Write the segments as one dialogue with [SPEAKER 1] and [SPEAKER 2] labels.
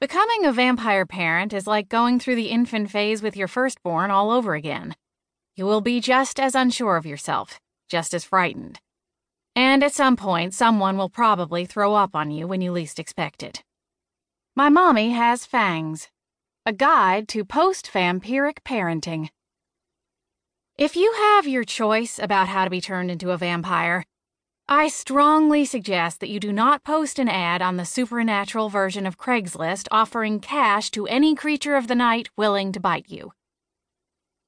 [SPEAKER 1] Becoming a vampire parent is like going through the infant phase with your firstborn all over again. You will be just as unsure of yourself, just as frightened. And at some point, someone will probably throw up on you when you least expect it. My mommy has fangs. A guide to post vampiric parenting. If you have your choice about how to be turned into a vampire, I strongly suggest that you do not post an ad on the supernatural version of Craigslist offering cash to any creature of the night willing to bite you.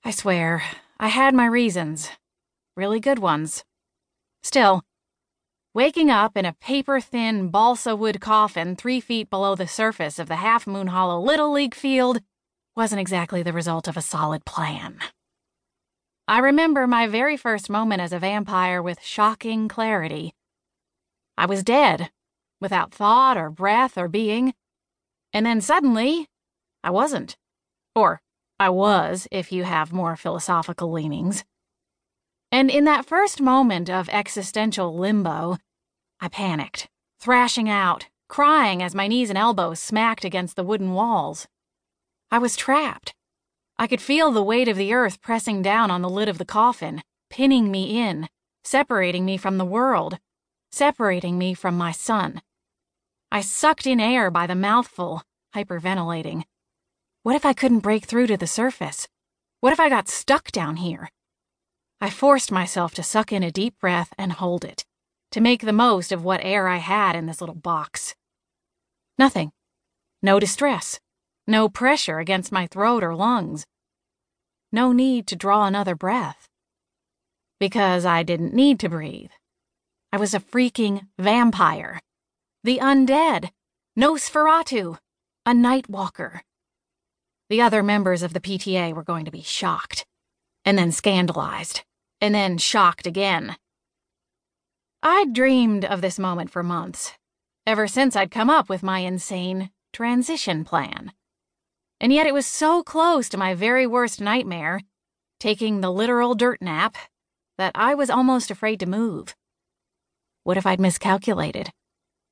[SPEAKER 1] I swear, I had my reasons. Really good ones. Still, waking up in a paper thin balsa wood coffin three feet below the surface of the Half Moon Hollow Little League field wasn't exactly the result of a solid plan. I remember my very first moment as a vampire with shocking clarity. I was dead, without thought or breath or being. And then suddenly, I wasn't. Or, I was, if you have more philosophical leanings. And in that first moment of existential limbo, I panicked, thrashing out, crying as my knees and elbows smacked against the wooden walls. I was trapped. I could feel the weight of the earth pressing down on the lid of the coffin, pinning me in, separating me from the world, separating me from my son. I sucked in air by the mouthful, hyperventilating. What if I couldn't break through to the surface? What if I got stuck down here? I forced myself to suck in a deep breath and hold it, to make the most of what air I had in this little box. Nothing. No distress. No pressure against my throat or lungs no need to draw another breath. Because I didn't need to breathe. I was a freaking vampire. The undead. Nosferatu. A night walker. The other members of the PTA were going to be shocked. And then scandalized. And then shocked again. I'd dreamed of this moment for months, ever since I'd come up with my insane transition plan. And yet it was so close to my very worst nightmare, taking the literal dirt nap, that I was almost afraid to move. What if I'd miscalculated?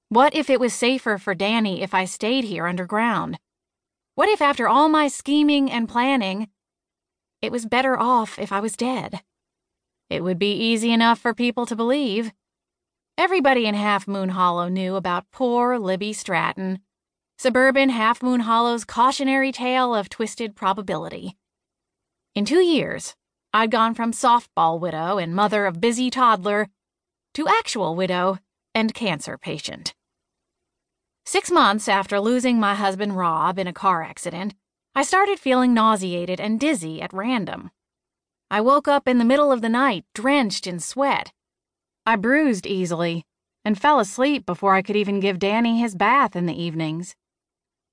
[SPEAKER 1] What if it was safer for Danny if I stayed here underground? What if after all my scheming and planning, it was better off if I was dead? It would be easy enough for people to believe. Everybody in Half Moon Hollow knew about poor Libby Stratton Suburban Half Moon Hollow's cautionary tale of twisted probability. In two years, I'd gone from softball widow and mother of busy toddler to actual widow and cancer patient. Six months after losing my husband Rob in a car accident, I started feeling nauseated and dizzy at random. I woke up in the middle of the night, drenched in sweat. I bruised easily and fell asleep before I could even give Danny his bath in the evenings.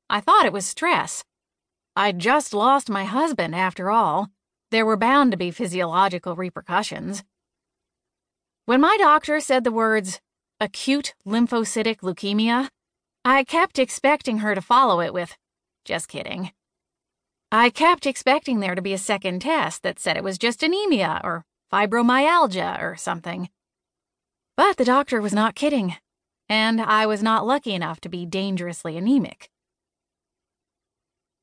[SPEAKER 1] I thought it was stress. I'd just lost my husband, after all. There were bound to be physiological repercussions. When my doctor said the words, acute lymphocytic leukemia, I kept expecting her to follow it with, just kidding. I kept expecting there to be a second test that said it was just anemia or fibromyalgia or something. But the doctor was not kidding, and I was not lucky enough to be dangerously anemic.